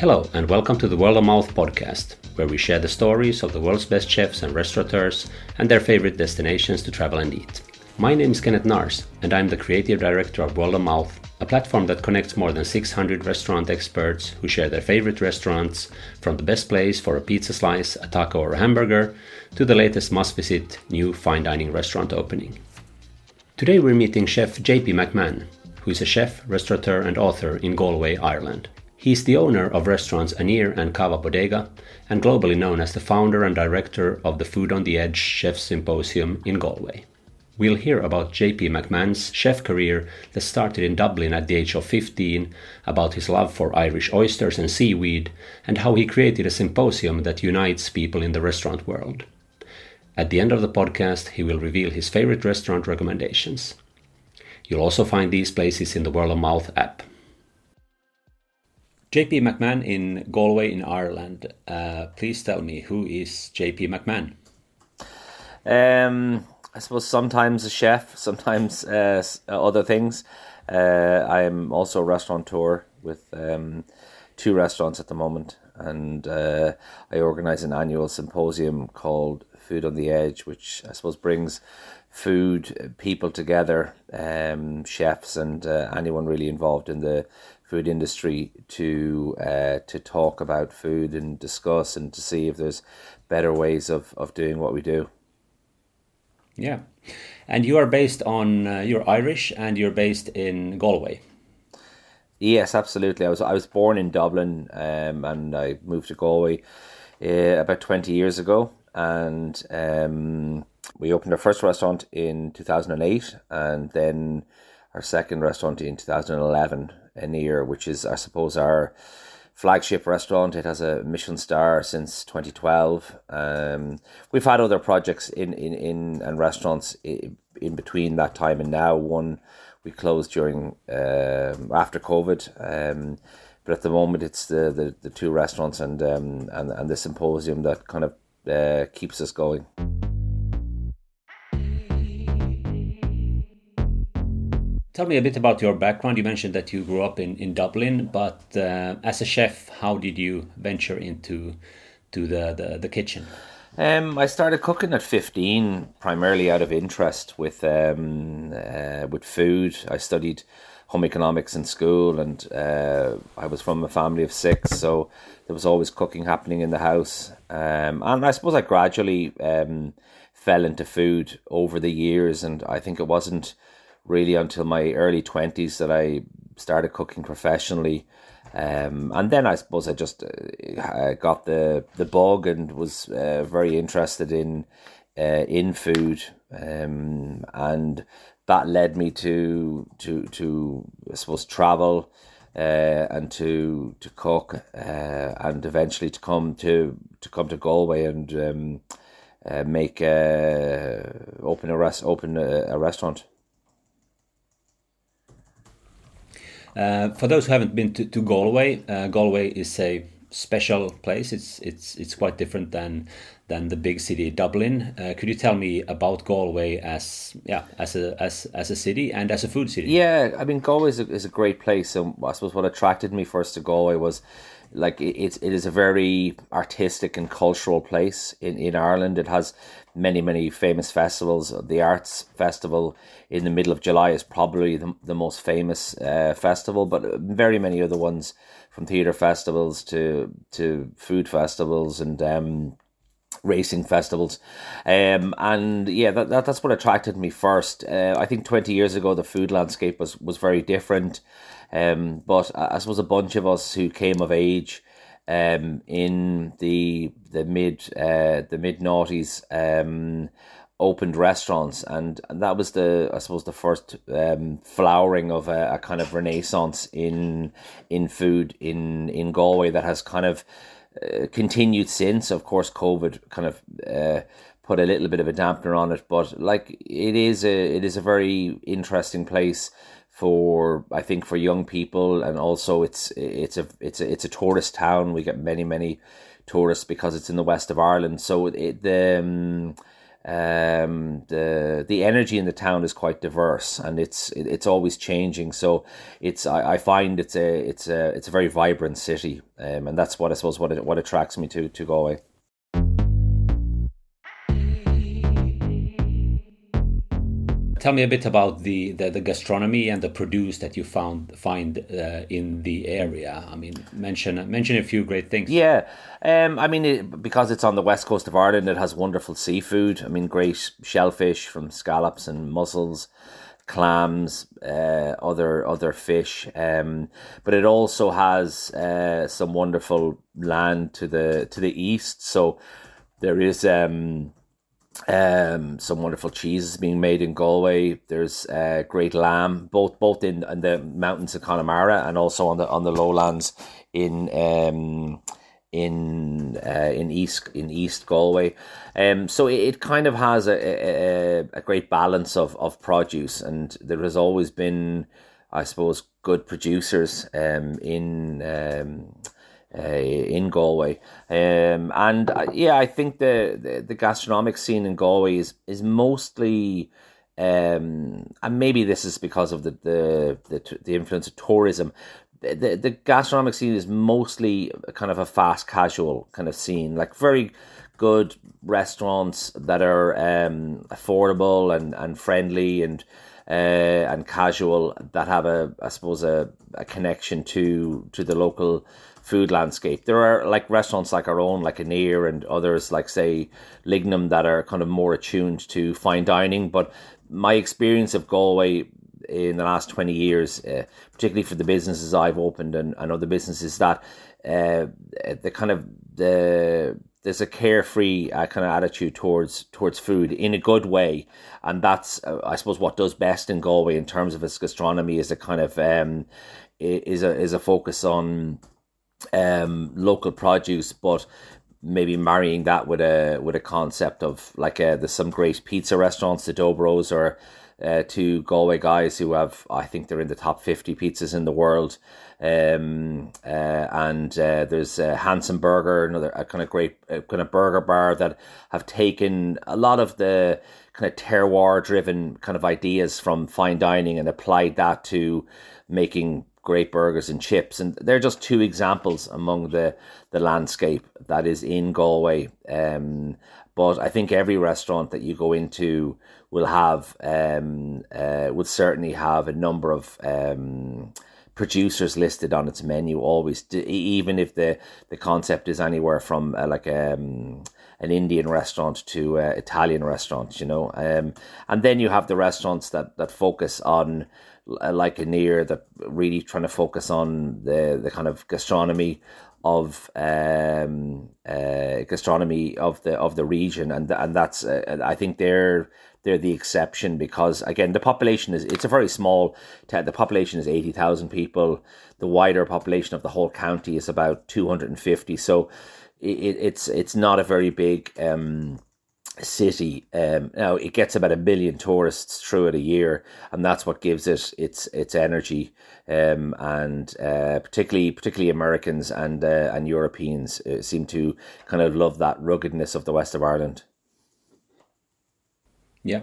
Hello, and welcome to the World of Mouth podcast, where we share the stories of the world's best chefs and restaurateurs and their favorite destinations to travel and eat. My name is Kenneth Nars, and I'm the creative director of World of Mouth, a platform that connects more than 600 restaurant experts who share their favorite restaurants, from the best place for a pizza slice, a taco, or a hamburger, to the latest must visit new fine dining restaurant opening. Today we're meeting chef JP McMahon, who is a chef, restaurateur, and author in Galway, Ireland. He is the owner of restaurants Aniar and Cava Bodega, and globally known as the founder and director of the Food on the Edge Chef Symposium in Galway. We'll hear about JP McMahon's chef career that started in Dublin at the age of 15, about his love for Irish oysters and seaweed, and how he created a symposium that unites people in the restaurant world. At the end of the podcast, he will reveal his favorite restaurant recommendations. You'll also find these places in the World of Mouth app. JP McMahon in Galway in Ireland. Uh, please tell me who is JP McMahon? Um, I suppose sometimes a chef, sometimes uh, other things. Uh, I am also a restaurateur with um, two restaurants at the moment, and uh, I organise an annual symposium called Food on the Edge, which I suppose brings food people together, um, chefs and uh, anyone really involved in the food industry to uh, to talk about food and discuss and to see if there's better ways of, of doing what we do. Yeah, and you are based on uh, you're Irish and you're based in Galway. Yes, absolutely. I was I was born in Dublin um, and I moved to Galway uh, about twenty years ago, and um, we opened our first restaurant in two thousand and eight, and then our second restaurant in two thousand and eleven Aniar, which is, I suppose, our flagship restaurant. It has a Michelin star since 2012. Um, we've had other projects in, in, in and restaurants in, in between that time and now. One we closed during um, after COVID. Um, but at the moment, it's the, the, the two restaurants and, um, and and the symposium that kind of uh, keeps us going. Tell me a bit about your background. You mentioned that you grew up in, in Dublin, but uh, as a chef, how did you venture into to the, the, the kitchen? Um, I started cooking at 15, primarily out of interest with um, uh, with food. I studied home economics in school, and uh, I was from a family of six, so there was always cooking happening in the house. Um, and I suppose I gradually um, fell into food over the years, and I think it wasn't really until my early 20s that I started cooking professionally. Um, and then I suppose I just uh, got the, the bug and was uh, very interested in uh, in food, um, and that led me to to to I suppose travel uh, and to to cook uh, and eventually to come to to come to Galway and um, uh, make open a rest open a, a restaurant. Uh, for those who haven't been to, to Galway, uh, Galway is a special place. It's it's it's quite different than than the big city Dublin. Uh, could you tell me about Galway as yeah as a as as a city and as a food city? Yeah, I mean Galway is a, is a great place. And I suppose what attracted me first to Galway was like it's it is a very artistic and cultural place in in Ireland. It has many many famous festivals. The Arts Festival in the middle of July is probably the, the most famous uh, festival, but very many other ones from theatre festivals to to food festivals and um, racing festivals. Um, and yeah, that, that that's what attracted me first. Uh, I think twenty years ago the food landscape was was very different. Um, but I suppose a bunch of us who came of age um, in the the mid uh, the mid noughties um, opened restaurants, and, and that was the I suppose the first um, flowering of a, a kind of renaissance in in food in in Galway that has kind of uh, continued since. Of course, COVID kind of. Uh, put a little bit of a dampener on it. But like it is a it is a very interesting place for I think for young people, and also it's it's a it's a it's a tourist town. We get many many tourists because it's in the west of Ireland. So it the um, um, the the energy in the town is quite diverse and it's it, it's always changing. So it's I, I find it's a it's a it's a very vibrant city, um, and that's what I suppose what it, what attracts me to to Galway. Tell me a bit about the, the, the gastronomy and the produce that you found find uh, in the area. I mean, mention mention a few great things. Yeah, um, I mean, it, because it's on the west coast of Ireland, it has wonderful seafood. I mean, great shellfish from scallops and mussels, clams, uh, other other fish. Um, but it also has uh, some wonderful land to the to the east. So there is. Um, um, some wonderful cheeses being made in Galway. There's uh, great lamb, both both in, in the mountains of Connemara and also on the on the lowlands in um, in uh, in East in East Galway. Um, so it, it kind of has a, a, a great balance of, of produce, and there has always been, I suppose, good producers um, in. Um, uh, in Galway. Um, and uh, yeah, I think the, the, the gastronomic scene in Galway is is mostly. Um, and maybe this is because of the, the, the, the influence of tourism. The, the, gastronomic scene is mostly kind of a fast casual kind of scene, like very good restaurants that are um, affordable and, and friendly and uh, and casual that have a I suppose a, a connection to to the local food landscape. There are like restaurants like our own, like Aniar and others like say Lignum that are kind of more attuned to fine dining. But my experience of Galway in the last 20 years, uh, particularly for the businesses I've opened and, and other businesses that uh, the kind of the there's a carefree uh, kind of attitude towards towards food in a good way, and that's uh, I suppose what does best in Galway in terms of its gastronomy is a kind of um, is a is a focus on um, local produce, but maybe marrying that with a with a concept of like uh, there's some great pizza restaurants, the Dough Bros or uh, two Galway guys who have I think they're in the top fifty pizzas in the world. Um, uh, and uh, there's uh, Handsome Burger, another a kind of great uh, kind of burger bar that have taken a lot of the kind of terroir driven kind of ideas from fine dining and applied that to making great burgers and chips, and they're just two examples among the the landscape that is in Galway. Um, but I think every restaurant that you go into will have um, uh, would certainly have a number of um, producers listed on its menu always even if the the concept is anywhere from uh, like um an Indian restaurant to uh, Italian restaurants you know um and then you have the restaurants that that focus on like Aniar that really trying to focus on the the kind of gastronomy of um, uh, gastronomy of the of the region, and and that's uh, I think they're they're the exception because again the population is it's a very small the population is 80,000 people. The wider population of the whole county is about 250 so it, it's it's not a very big um, city. Um, now it gets about a million tourists through it a year, and that's what gives it its its energy. Um, and uh, particularly particularly Americans and uh, and Europeans uh, seem to kind of love that ruggedness of the west of Ireland. Yeah,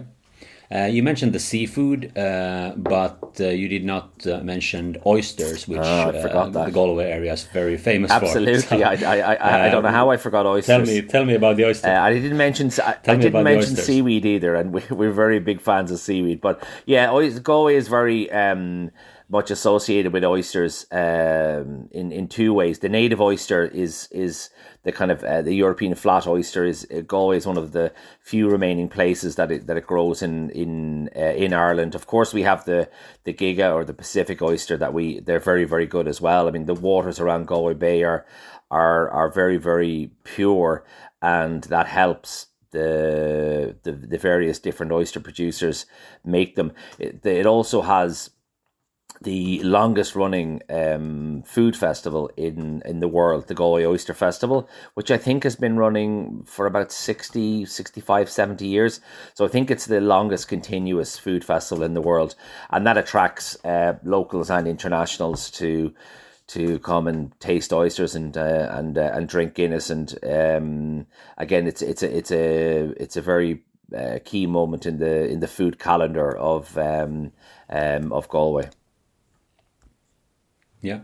you mentioned the seafood, uh, but uh, you did not uh, mention oysters, which oh, the Galway area is very famous Absolutely. for. Absolutely, I, I, I, I, don't know how I forgot oysters. Tell me, tell me about the oyster. I didn't mention, I, I didn't mention seaweed either, and we, we're very big fans of seaweed. But yeah, Galway is very. Um, much associated with oysters um, in in two ways. The native oyster is is the kind of uh, the European flat oyster is uh, Galway is one of the few remaining places that it that it grows in in uh, in Ireland. Of course, we have the the Giga or the Pacific oyster that we they're very very good as well. I mean, the waters around Galway Bay are are are very very pure, and that helps the the, the various different oyster producers make them. It, it also has the longest running um, food festival in, in the world, the Galway Oyster Festival, which I think has been running for about 60, 65, 70 years. So I think it's the longest continuous food festival in the world. And that attracts uh, locals and internationals to to come and taste oysters and uh, and uh, and drink Guinness. And um, again, it's it's a it's a it's a very uh, key moment in the in the food calendar of um, um, of Galway. Yeah.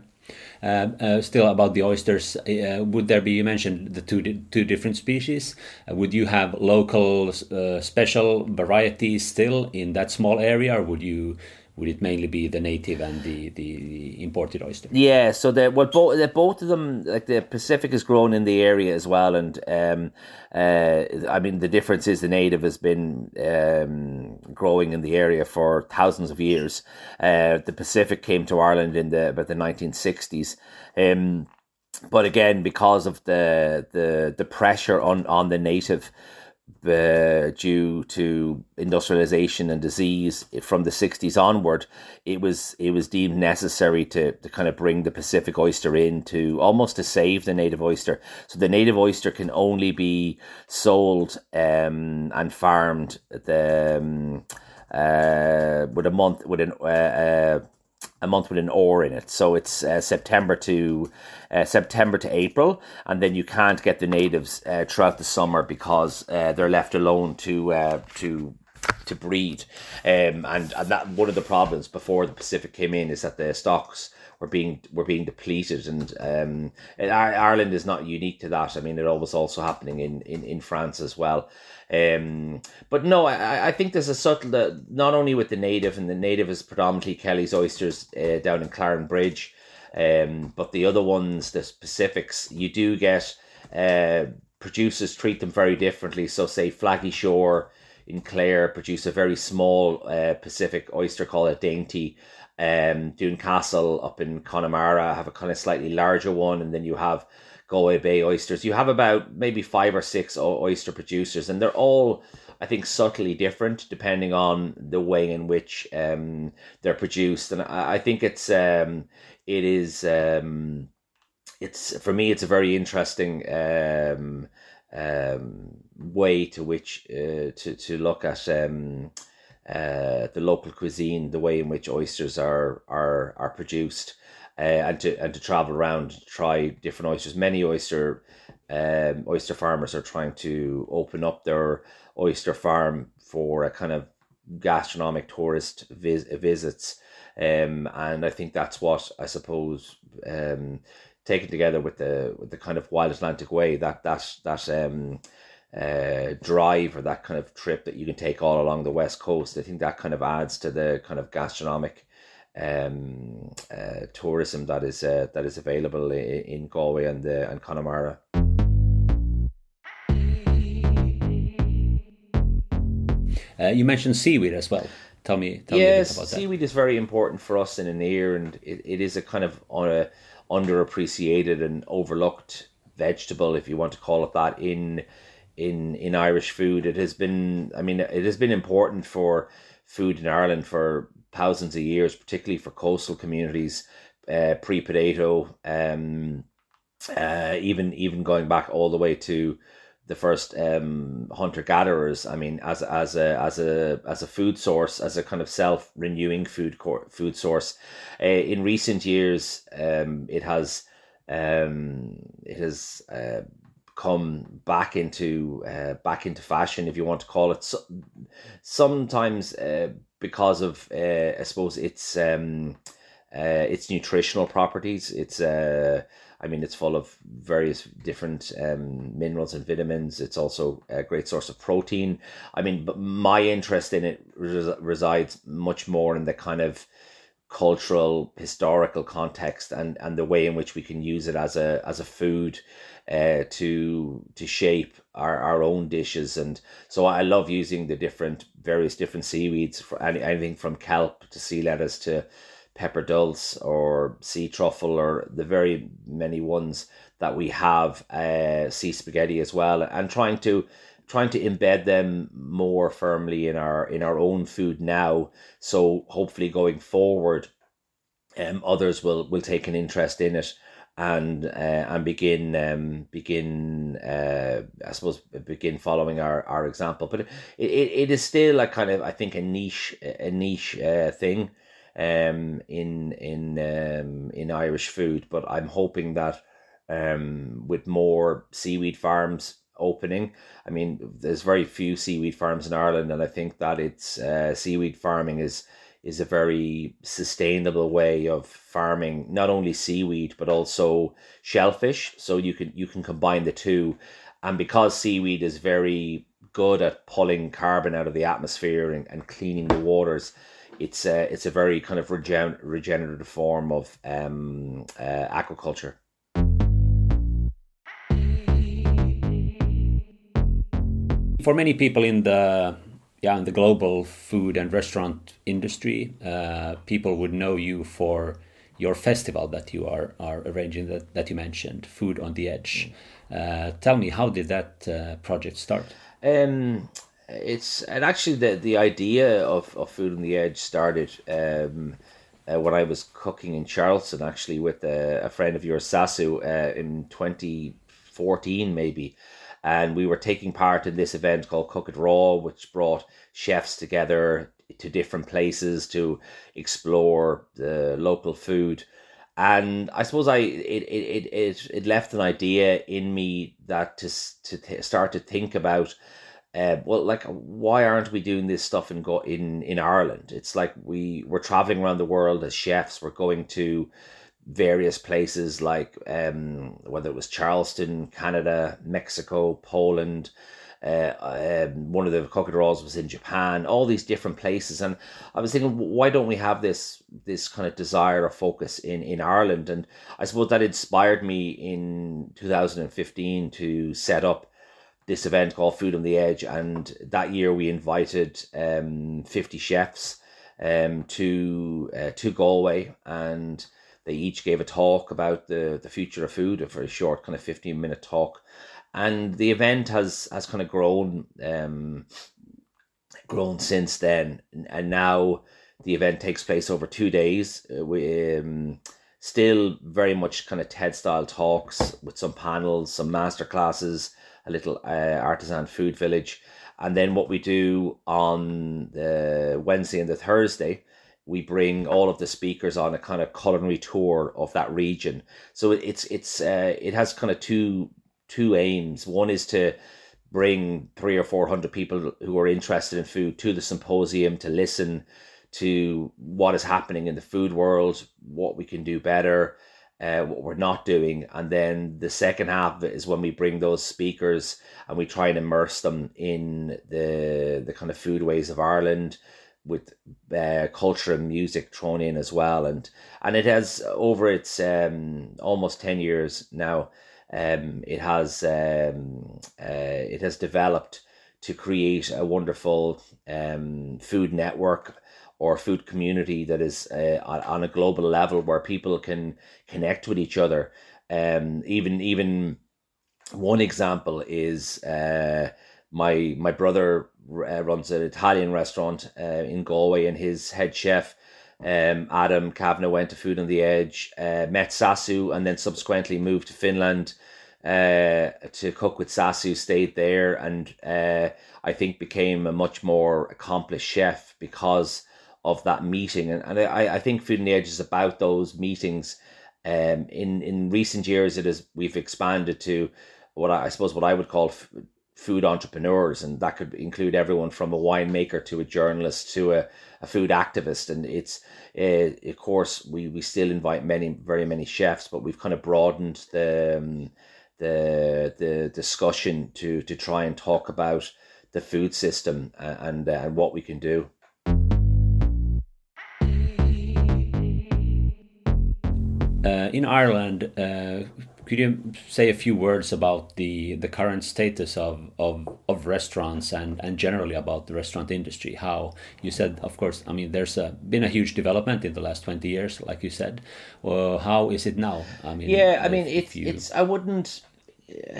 Uh, uh, still about the oysters, uh, would there be? You mentioned the two two different species. Uh, would you have local uh, special varieties still in that small area, or would you would it mainly be the native and the, the, imported oyster? Yeah, so the well, both both of them, like the Pacific is grown in the area as well, and um, uh, I mean the difference is the native has been um, growing in the area for thousands of years. Uh, the Pacific came to Ireland in the about the nineteen sixties. Um, but again, because of the the the pressure on on the native, due to industrialization and disease from the 60s onward, it was it was deemed necessary to, to kind of bring the Pacific oyster in to almost to save the native oyster. So the native oyster can only be sold um, and farmed the um, uh, with a month with an uh, uh a month with an or in it. So it's uh, September to uh, September to April, and then you can't get the natives uh, throughout the summer because uh, they're left alone to uh, to to breed. Um, and and that one of the problems before the Pacific came in is that the stocks were being were being depleted, and um, Ireland is not unique to that. I mean, it was also happening in in, in France as well. Um, but no, I, I think there's a subtle, uh, not only with the native, and the native is predominantly Kelly's Oysters uh, down in Clarenbridge, um, but the other ones, the Pacifics, you do get uh, producers treat them very differently. So, say Flaggy Shore in Clare produce a very small uh, Pacific oyster called a dainty. Um, Dune Castle up in Connemara have a kind of slightly larger one, and then you have Galway Bay oysters. You have about maybe five or six oyster producers, and they're all, I think, subtly different depending on the way in which um, they're produced. And I, I think it's um, it is um, it's for me, it's a very interesting um, um, way to which uh, to to look at. Um, uh, the local cuisine, the way in which oysters are are are produced, uh, and to and to travel around try different oysters. Many oyster um, oyster farmers are trying to open up their oyster farm for a kind of gastronomic tourist vis- visits, um, and I think that's what I suppose um, taken together with the with the kind of wild Atlantic way that that that um uh, drive or that kind of trip that you can take all along the west coast. I think that kind of adds to the kind of gastronomic um, uh, tourism that is uh, that is available in, in Galway and uh, and Connemara. Uh, you mentioned seaweed as well. Tell me, tell yes, me about seaweed is very important for us in Aniar, and it, it is a kind of on a underappreciated and overlooked vegetable, if you want to call it that, in in in Irish food. It has been, I mean, it has been important for food in Ireland for thousands of years, particularly for coastal communities, uh, pre potato, um, uh, even even going back all the way to the first um, hunter gatherers. I mean, as as a as a as a food source, as a kind of self renewing food cor- food source. Uh, in recent years, um, it has um, it has uh, come back into uh, back into fashion, if you want to call it. So, sometimes uh, because of uh, I suppose its um, uh, its nutritional properties. It's uh, I mean, it's full of various different um, minerals and vitamins. It's also a great source of protein. I mean, but my interest in it res- resides much more in the kind of cultural, historical context and, and the way in which we can use it as a as a food uh, to to shape our, our own dishes. And so I love using the different various different seaweeds for any, anything from kelp to sea lettuce to pepper dulse or sea truffle or the very many ones that we have uh, sea spaghetti as well and trying to trying to embed them more firmly in our in our own food now so hopefully going forward um, others will will take an interest in it and uh, and begin um, begin uh, I suppose begin following our, our example. But it, it, it is still a kind of I think a niche a niche uh, thing um, in in um, in Irish food. But I'm hoping that um, with more seaweed farms opening. I mean, there's very few seaweed farms in Ireland, and I think that it's uh, seaweed farming is is a very sustainable way of farming not only seaweed but also shellfish. So you can you can combine the two. And because seaweed is very good at pulling carbon out of the atmosphere and, and cleaning the waters it's a, it's a very kind of regen- regenerative form of um, uh, aquaculture. For many people in the yeah, in the global food and restaurant industry, uh, people would know you for your festival that you are, are arranging that, that you mentioned, Food on the Edge. Uh, tell me, how did that uh, project start? Um, it's and actually the the idea of, of Food on the Edge started um, uh, when I was cooking in Charleston, actually with a, a friend of yours, Sasu, uh, in twenty fourteen maybe and we were taking part in this event called Cook It Raw, which brought chefs together to different places to explore the local food. And I suppose I it it it it left an idea in me that to to th- start to think about. Uh, well, like, why aren't we doing this stuff in go in in Ireland? It's like we we're traveling around the world as chefs. We're going to various places like um, whether it was Charleston, Canada, Mexico, Poland. Uh, um, one of the Cook was in Japan. All these different places, and I was thinking, why don't we have this this kind of desire or focus in in Ireland? And I suppose that inspired me in 2015 to set up this event called Food on the Edge. And that year we invited um, 50 chefs um, to uh, to Galway and they each gave a talk about the, the future of food, a very short, kind of 15 minute talk. And the event has, has kind of grown, um, grown since then. And now the event takes place over two days. Uh, we, um, still very much kind of TED style talks with some panels, some master classes, a little uh, artisan food village. And then what we do on the Wednesday and the Thursday we bring all of the speakers on a kind of culinary tour of that region. So it's it's uh, it has kind of two two aims. One is to bring three or four hundred people who are interested in food to the symposium to listen to what is happening in the food world, what we can do better, uh, what we're not doing. And then the second half is when we bring those speakers and we try and immerse them in the the kind of food ways of Ireland, with uh, culture and music thrown in as well, and and it has over its um, almost ten years now. Um, it has um, uh, it has developed to create a wonderful um, food network or food community that is uh, on a global level where people can connect with each other. Um, even even one example is uh, my my brother uh, runs an Italian restaurant uh, in Galway, and his head chef, um, Adam Kavanagh, went to Food on the Edge, uh, met Sasu, and then subsequently moved to Finland uh, to cook with Sasu. Stayed there, and uh, I think became a much more accomplished chef because of that meeting. And, and I, I think Food on the Edge is about those meetings. Um, in in recent years, it is we've expanded to what I, I suppose what I would call food entrepreneurs, and that could include everyone from a winemaker to a journalist to a, a food activist. And it's, uh, of course, we, we still invite many, very many chefs, but we've kind of broadened the um, the the discussion to to try and talk about the food system and uh, and what we can do. Uh, in Ireland, uh, could you say a few words about the the current status of of, of restaurants and and generally about the restaurant industry? How you said, of course, I mean, there's a, been a huge development in the last twenty years, like you said. Well, how is it now? I mean, yeah, I mean, it's you... it's I wouldn't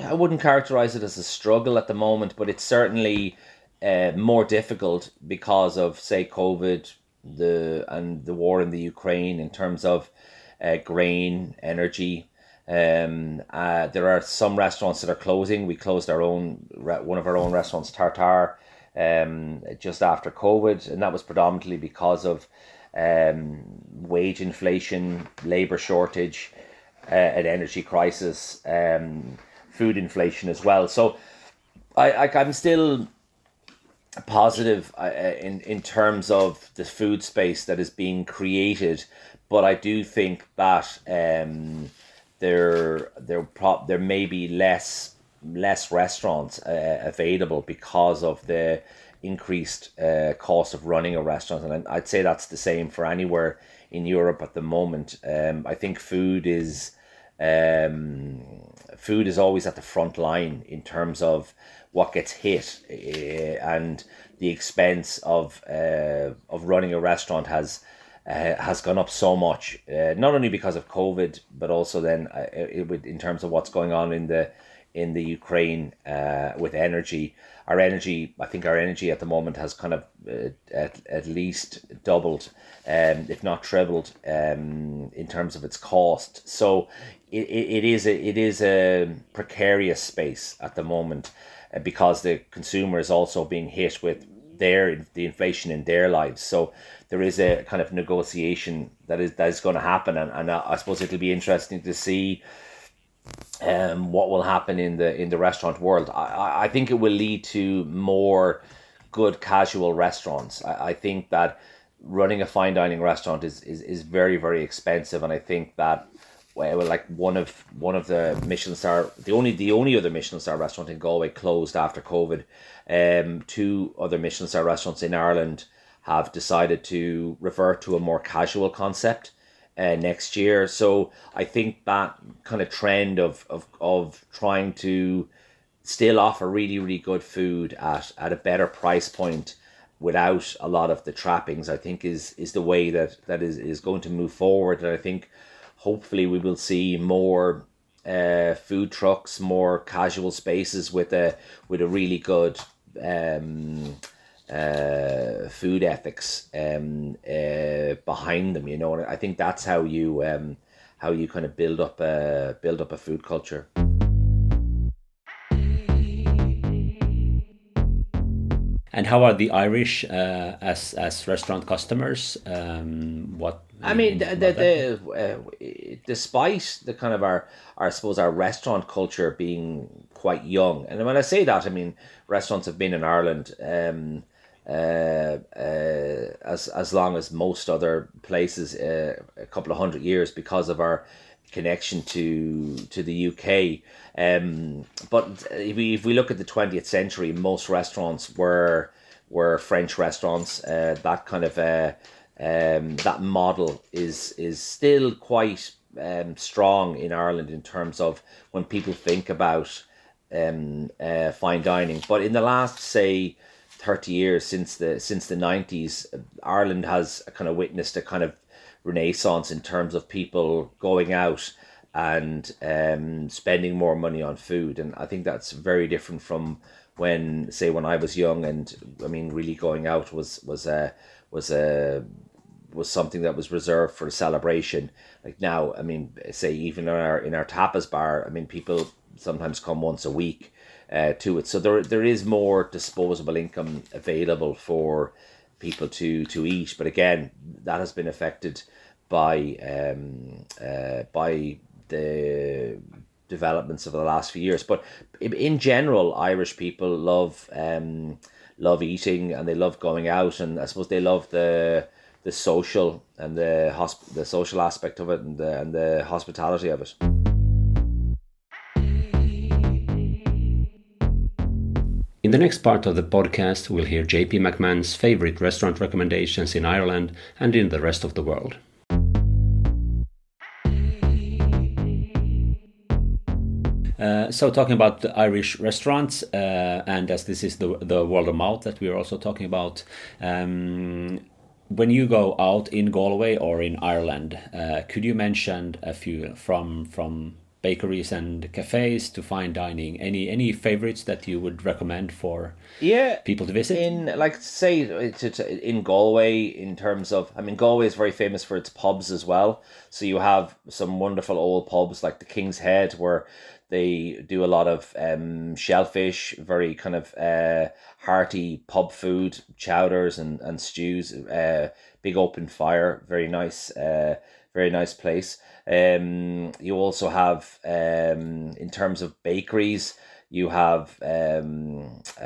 I wouldn't characterize it as a struggle at the moment, but it's certainly uh, more difficult because of say COVID the and the war in the Ukraine in terms of uh, grain, energy. Um, uh, there are some restaurants that are closing. We closed our own one of our own restaurants, Tartare, um, just after COVID, and that was predominantly because of um, wage inflation, labor shortage, uh, an energy crisis, um, food inflation as well. So, I, I I'm still positive uh, in in terms of the food space that is being created, but I do think that um, there there prop there may be less less restaurants uh, available because of the increased uh, cost of running a restaurant, and I'd say that's the same for anywhere in Europe at the moment. Um, I think food is um, food is always at the front line in terms of what gets hit, uh, and the expense of uh, of running a restaurant has uh, has gone up so much. Uh, not only because of COVID, but also then uh, it would in terms of what's going on in the in the Ukraine uh, with energy. Our energy, I think our energy at the moment has kind of uh, at, at least doubled, um, if not trebled, um, in terms of its cost. So it, it, is a it is a precarious space at the moment uh, because the consumer is also being hit with their the inflation in their lives. So there is a kind of negotiation that is that is going to happen, and, and I suppose it'll be interesting to see um, what will happen in the in the restaurant world. I, I think it will lead to more good casual restaurants. I, I think that running a fine dining restaurant is, is, is very very expensive, and I think that well, like one of one of the Michelin star, the only the only other Michelin star restaurant in Galway closed after COVID. Um, two other Michelin star restaurants in Ireland have decided to revert to a more casual concept uh, next year. So I think that kind of trend of of of trying to still offer really really good food at at a better price point without a lot of the trappings, I think is is the way that that is is going to move forward. And I think hopefully we will see more uh, food trucks, more casual spaces with a with a really good um, uh, food ethics um, uh, behind them. You know, and I think that's how you um, how you kind of build up a build up a food culture. And how are the Irish uh, as as restaurant customers? Um, what I mean, the, the, the uh, despite the kind of our, our, I suppose our restaurant culture being quite young, and when I say that, I mean restaurants have been in Ireland um, uh, uh, as as long as most other places, uh, a couple of hundred years, because of our connection to to the UK. Um, but if we, if we look at the twentieth century, most restaurants were were French restaurants. Uh, that kind of uh, um, that model is is still quite um, strong in Ireland in terms of when people think about um, uh, fine dining. But in the last say thirty years since the since the nineties, Ireland has kind of witnessed a kind of renaissance in terms of people going out and um, spending more money on food. And I think that's very different from when, say, when I was young, and I mean, really going out was was a was a was something that was reserved for a celebration. Like now, I mean, say even in our in our tapas bar, I mean, people sometimes come once a week uh, to it. So there there is more disposable income available for people to to eat. But again, that has been affected by um, uh, by the developments over the last few years. But in general, Irish people love um, love eating and they love going out, and I suppose they love the the social and the hosp- the social aspect of it and the, and the hospitality of it. In the next part of the podcast, we'll hear JP McMahon's favorite restaurant recommendations in Ireland and in the rest of the world. Uh, so talking about the Irish restaurants, uh, and as this is the the world of mouth that we are also talking about, um, when you go out in Galway or in Ireland, uh, could you mention a few from from bakeries and cafes to fine dining. Any any favorites that you would recommend for yeah people to visit? in like say it's, it's in Galway in terms of I mean Galway is very famous for its pubs as well. So you have some wonderful old pubs like the King's Head where they do a lot of um, shellfish, very kind of uh, hearty pub food, chowders and and stews. Uh, big open fire, very nice, uh, very nice place. Um, you also have um, in terms of bakeries, you have um, uh,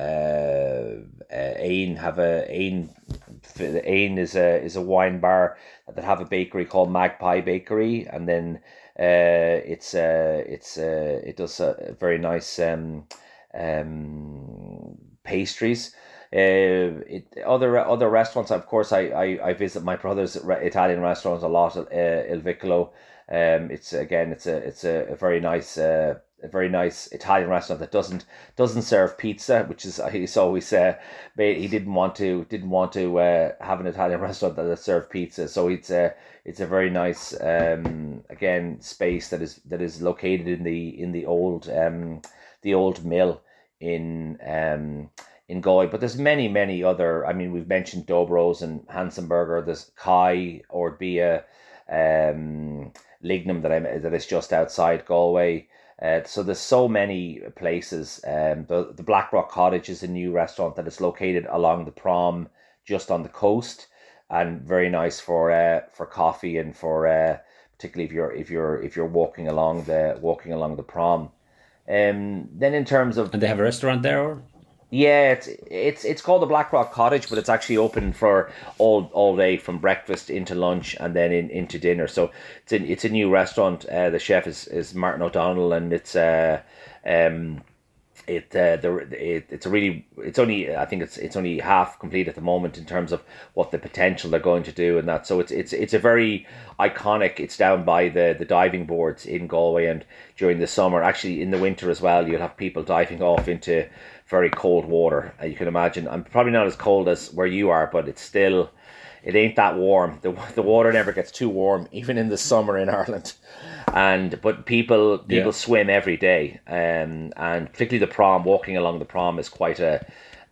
uh, Éan have a Éan. Éan is a is a wine bar that have a bakery called Magpie Bakery, and then uh, it's uh, it's uh, it does a very nice um, um, pastries. Uh, it, other other restaurants, of course, I, I, I visit my brother's Italian restaurants a lot. Uh, Il Vicolo, um, it's again, it's a it's a, a very nice uh, a very nice Italian restaurant that doesn't doesn't serve pizza, which is he's always uh, he didn't want to didn't want to uh, have an Italian restaurant that served pizza. So it's a it's a very nice um, again space that is that is located in the in the old um, the old mill in um, in Galway. But there's many, many other. I mean, we've mentioned Dough Bros and Handsome Burger. There's Kai or Bia, um, Lignum that I that is just outside Galway. Uh, so there's so many places. Um, the the Blackrock Cottage is a new restaurant that is located along the prom, just on the coast, and very nice for uh, for coffee and for uh, particularly if you're if you're if you're walking along the walking along the prom. Um, then in terms of and they have a restaurant there. Or? Yeah, it's it's it's called the Blackrock Cottage, but it's actually open for all all day from breakfast into lunch and then in, into dinner. So it's a, it's a new restaurant. Uh, the chef is, is Martin O'Donnell, and it's uh, um, it uh, the it, it's a really it's only I think it's it's only half complete at the moment in terms of what the potential they're going to do and that. So it's it's it's a very iconic. It's down by the the diving boards in Galway, and during the summer, actually in the winter as well, you'll have people diving off into very cold water. Uh, you can imagine. I'm probably not as cold as where you are, but it's still, it ain't that warm. The, the water never gets too warm, even in the summer in Ireland. And but people people yeah. swim every day, um, and particularly the prom. Walking along the prom is quite a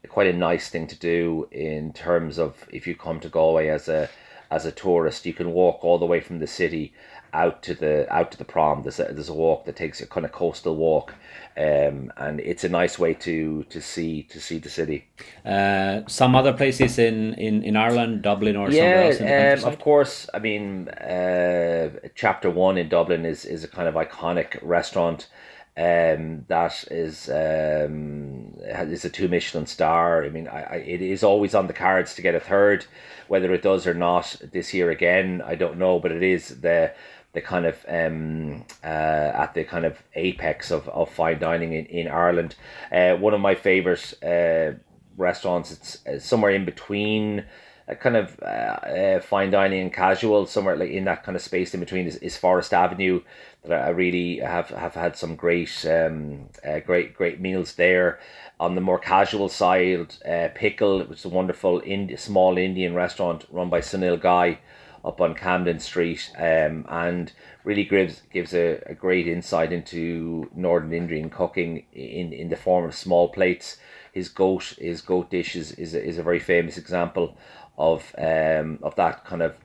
quite a nice thing to do in terms of if you come to Galway as a as a tourist, you can walk all the way from the city out to the out to the prom. There's a, there's a walk that takes a kind of coastal walk, um, and it's a nice way to to see to see the city. Uh, some other places in, in, in Ireland, Dublin or yeah, somewhere else. Um, of course. I mean, uh, Chapter One in Dublin is is a kind of iconic restaurant. Um, that is um, is a two Michelin star. I mean, I, I, it is always on the cards to get a third. Whether it does or not this year again, I don't know. But it is the the kind of um, uh, at the kind of apex of, of fine dining in, in Ireland. Uh, one of my favorite uh, restaurants. It's uh, somewhere in between. A kind of uh, uh, fine dining and casual, somewhere like in that kind of space in between is, is Forest Avenue. That I really have have had some great um, great great meals there. On the more casual side, Pickle, which is a wonderful Indi- small Indian restaurant run by Sunil Ghai up on Camden Street, um, and really gives gives a, a great insight into Northern Indian cooking in, in the form of small plates. His goat his goat dish is is a, is a very famous example of um, of that kind of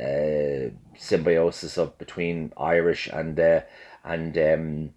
uh, symbiosis of between Irish and uh, and um,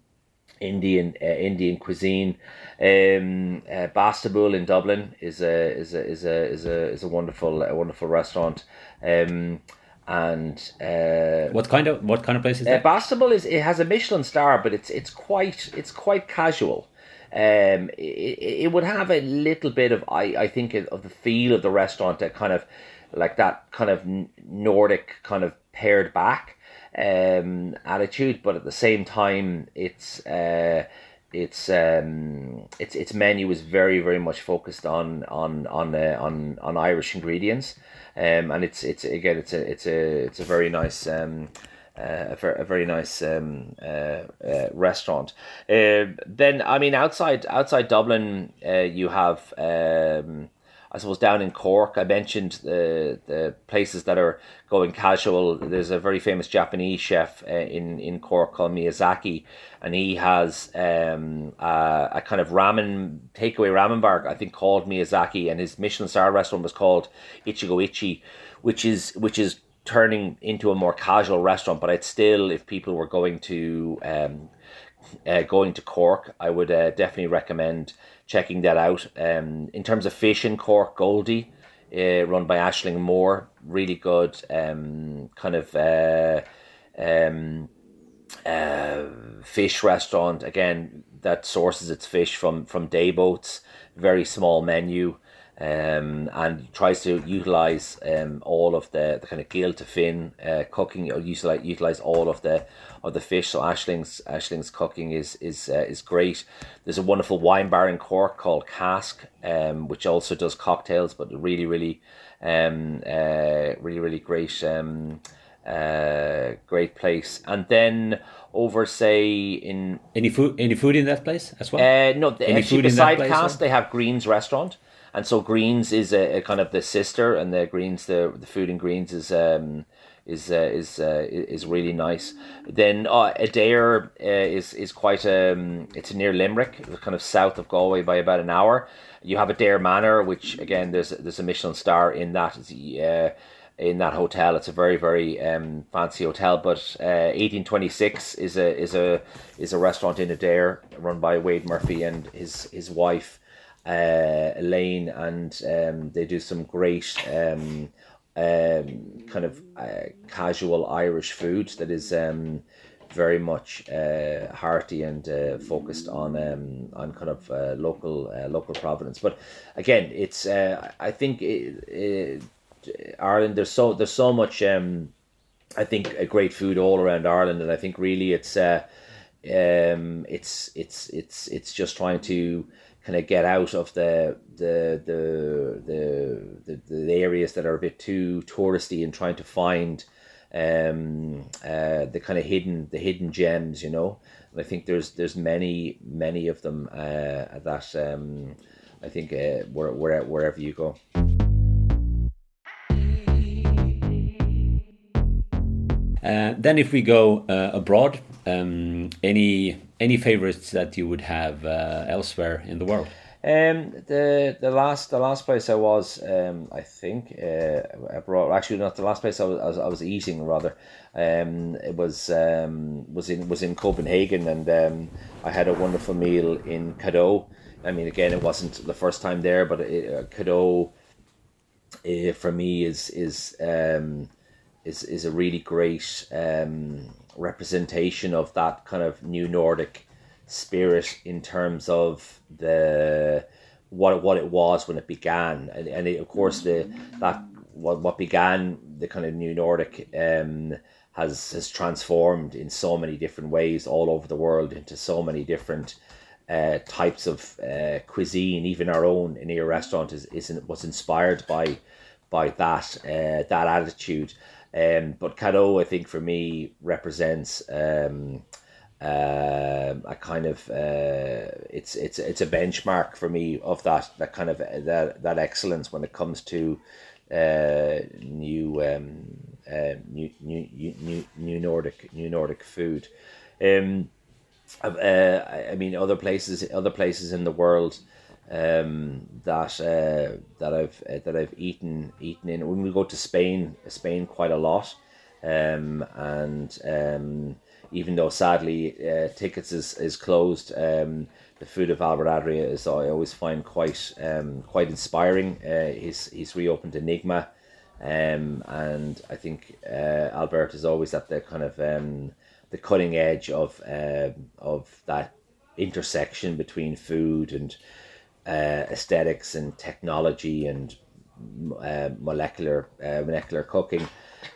Indian uh, Indian cuisine. Um, uh, Bastible in Dublin is a is a is a is a is a wonderful a wonderful restaurant. Um, and uh, what kind of what kind of place is that? Uh, Bastible is it has a Michelin star, but it's it's quite it's quite casual. Um, it, it would have a little bit of I I think of the feel of the restaurant that kind of like that kind of Nordic kind of pared back um, attitude, but at the same time, it's uh, it's um, its its menu is very very much focused on on on uh, on on Irish ingredients, um, and it's it's again it's a it's a it's a very nice. Um, uh, a, very, nice um, uh, uh, restaurant. Uh, then, I mean, outside outside Dublin, uh, you have um, I suppose down in Cork, I mentioned the the places that are going casual. There's a very famous Japanese chef uh, in in Cork called Miyazaki, and he has um, a, a, kind of ramen takeaway ramen bar I think called Miyazaki, and his Michelin star restaurant was called Ichigo Ichie, which is which is turning into a more casual restaurant. But I'd still, if people were going to um, uh, going to Cork, I would uh, definitely recommend checking that out. Um, in terms of fish in Cork, Goldie, uh, run by Aishling Moore, really good. Um, kind of uh, um, uh, fish restaurant again that sources its fish from from day boats. Very small menu um, and tries to utilize um, all of the, the kind of gill to fin uh, cooking or utilize, utilize all of the of the fish. So Aishling's Aishling's cooking is is uh, is great. There's a wonderful wine bar in Cork called Cask, um, which also does cocktails, but really really um, uh, really really great um, uh, great place. And then over say in any food any food in that place as well. Uh, no, any actually beside Cask they have Greenes restaurant and so Greenes is a, a, kind of the sister, and the Greenes the the food and Greenes is um is uh, is uh, is really nice. Then uh, Adare uh, is is quite um it's near Limerick, kind of south of Galway by about an hour. You have Adare Manor, which again there's there's a Michelin star in that. Uh, in that hotel, it's a very very um, fancy hotel. But uh, 1826 is a is a is a restaurant in Adare run by Wade Murphy and his his wife uh, Elaine, and um, they do some great um, um, kind of uh, casual Irish food that is um, very much uh, hearty and uh, focused on um, on kind of uh, local uh, local providence. But again, it's uh, I think it, it, Ireland. There's so there's so much. Um, I think a great food all around Ireland, and I think really it's uh, um, it's it's it's it's just trying to kind of get out of the the the the the, the areas that are a bit too touristy and trying to find um, uh, the kind of hidden the hidden gems, you know. And I think there's there's many many of them uh, that um, I think uh, where, where, wherever you go. Uh, then, if we go uh, abroad, um, any any favorites that you would have uh, elsewhere in the world? Um, the the last the last place I was, um, I think, uh. Actually, not the last place I was. I was, eating rather. Um, it was um, was in was in Copenhagen, and um, I had a wonderful meal in Kadeau. I mean, again, it wasn't the first time there, but it, uh, uh, for me, is is um, is is a really great um, representation of that kind of new Nordic spirit in terms of the what what it was when it began, and and it, of course the that what what began the kind of new Nordic um, has has transformed in so many different ways all over the world into so many different uh, types of uh, cuisine. Even our own in your restaurant is, is was inspired by by that uh, that attitude. Um, but Kadeau, I think for me represents um, uh, a kind of uh, it's it's it's a benchmark for me of that that kind of that that excellence when it comes to uh, new, um, uh, new new new new Nordic new Nordic food. Um, uh, I mean, other places other places in the world um, that uh, that I've uh, that I've eaten eaten in. When we go to Spain, Spain quite a lot, um, and um, even though sadly uh, tickets is is closed, um, the food of Albert Adria is I always find quite um, quite inspiring. Uh, he's he's reopened Enigma, um, and I think uh, Albert is always at the kind of um, the cutting edge of uh, of that intersection between food and uh, aesthetics and technology and uh, molecular uh, molecular cooking.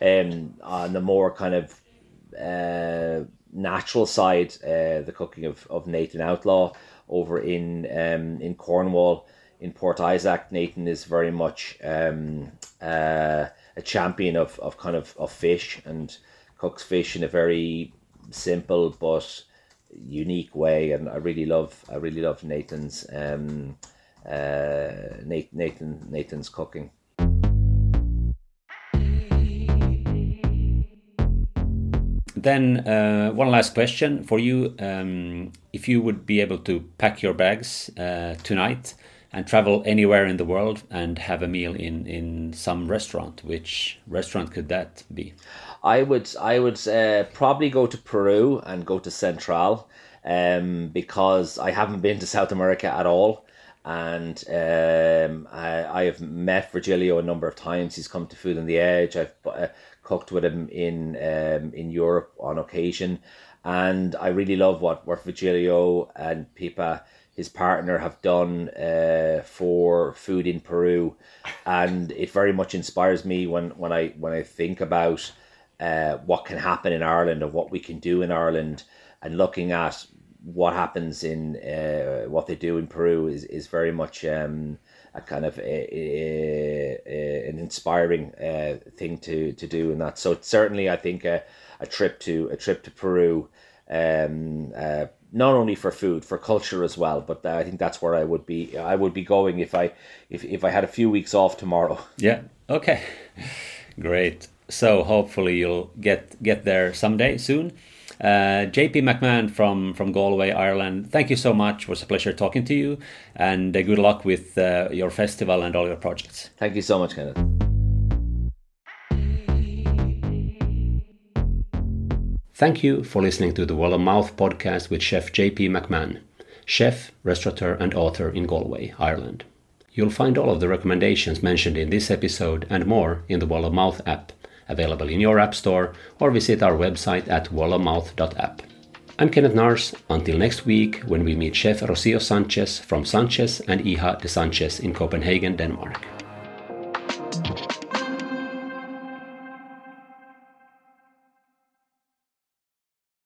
Um, on the more kind of uh, natural side, uh, the cooking of, of Nathan Outlaw over in um, in Cornwall in Port Isaac. Nathan is very much um, uh, a champion of, of kind of, of fish and cooks fish in a very simple but unique way, and I really love I really love Nathan's um, uh, Nathan Nathan's cooking. Then uh, one last question for you: um, If you would be able to pack your bags uh, tonight and travel anywhere in the world and have a meal in in some restaurant, which restaurant could that be? I would I would uh, probably go to Peru and go to Central um, because I haven't been to South America at all. And um, I, I have met Virgilio a number of times. He's come to Food on the Edge. I've uh, cooked with him in um, in Europe on occasion, and I really love what what Virgilio and Pía, his partner, have done uh, for food in Peru, and it very much inspires me when when I when I think about uh, what can happen in Ireland and what we can do in Ireland, and looking at what happens in uh, what they do in Peru is is very much um, a kind of a, a, a, an inspiring uh, thing to to do in that. So certainly, I think a, a trip to a trip to Peru. Um, uh, not only for food, for culture as well. But I think that's where I would be. I would be going if I if, if I had a few weeks off tomorrow. Yeah. Okay. Great. So hopefully you'll get get there someday soon. Uh, JP McMahon from, from Galway, Ireland, thank you so much. It was a pleasure talking to you, and uh, good luck with uh, your festival and all your projects. Thank you so much, Kenneth. Thank you for listening to the World of Mouth podcast with Chef JP McMahon, chef, restaurateur, and author in Galway, Ireland. You'll find all of the recommendations mentioned in this episode and more in the World of Mouth app available in your App Store, or visit our website at worldofmouth.app. I'm Kenneth Nars. Until next week, when we meet Chef Rosio Sanchez from Sanchez and Hija de Sanchez in Copenhagen, Denmark.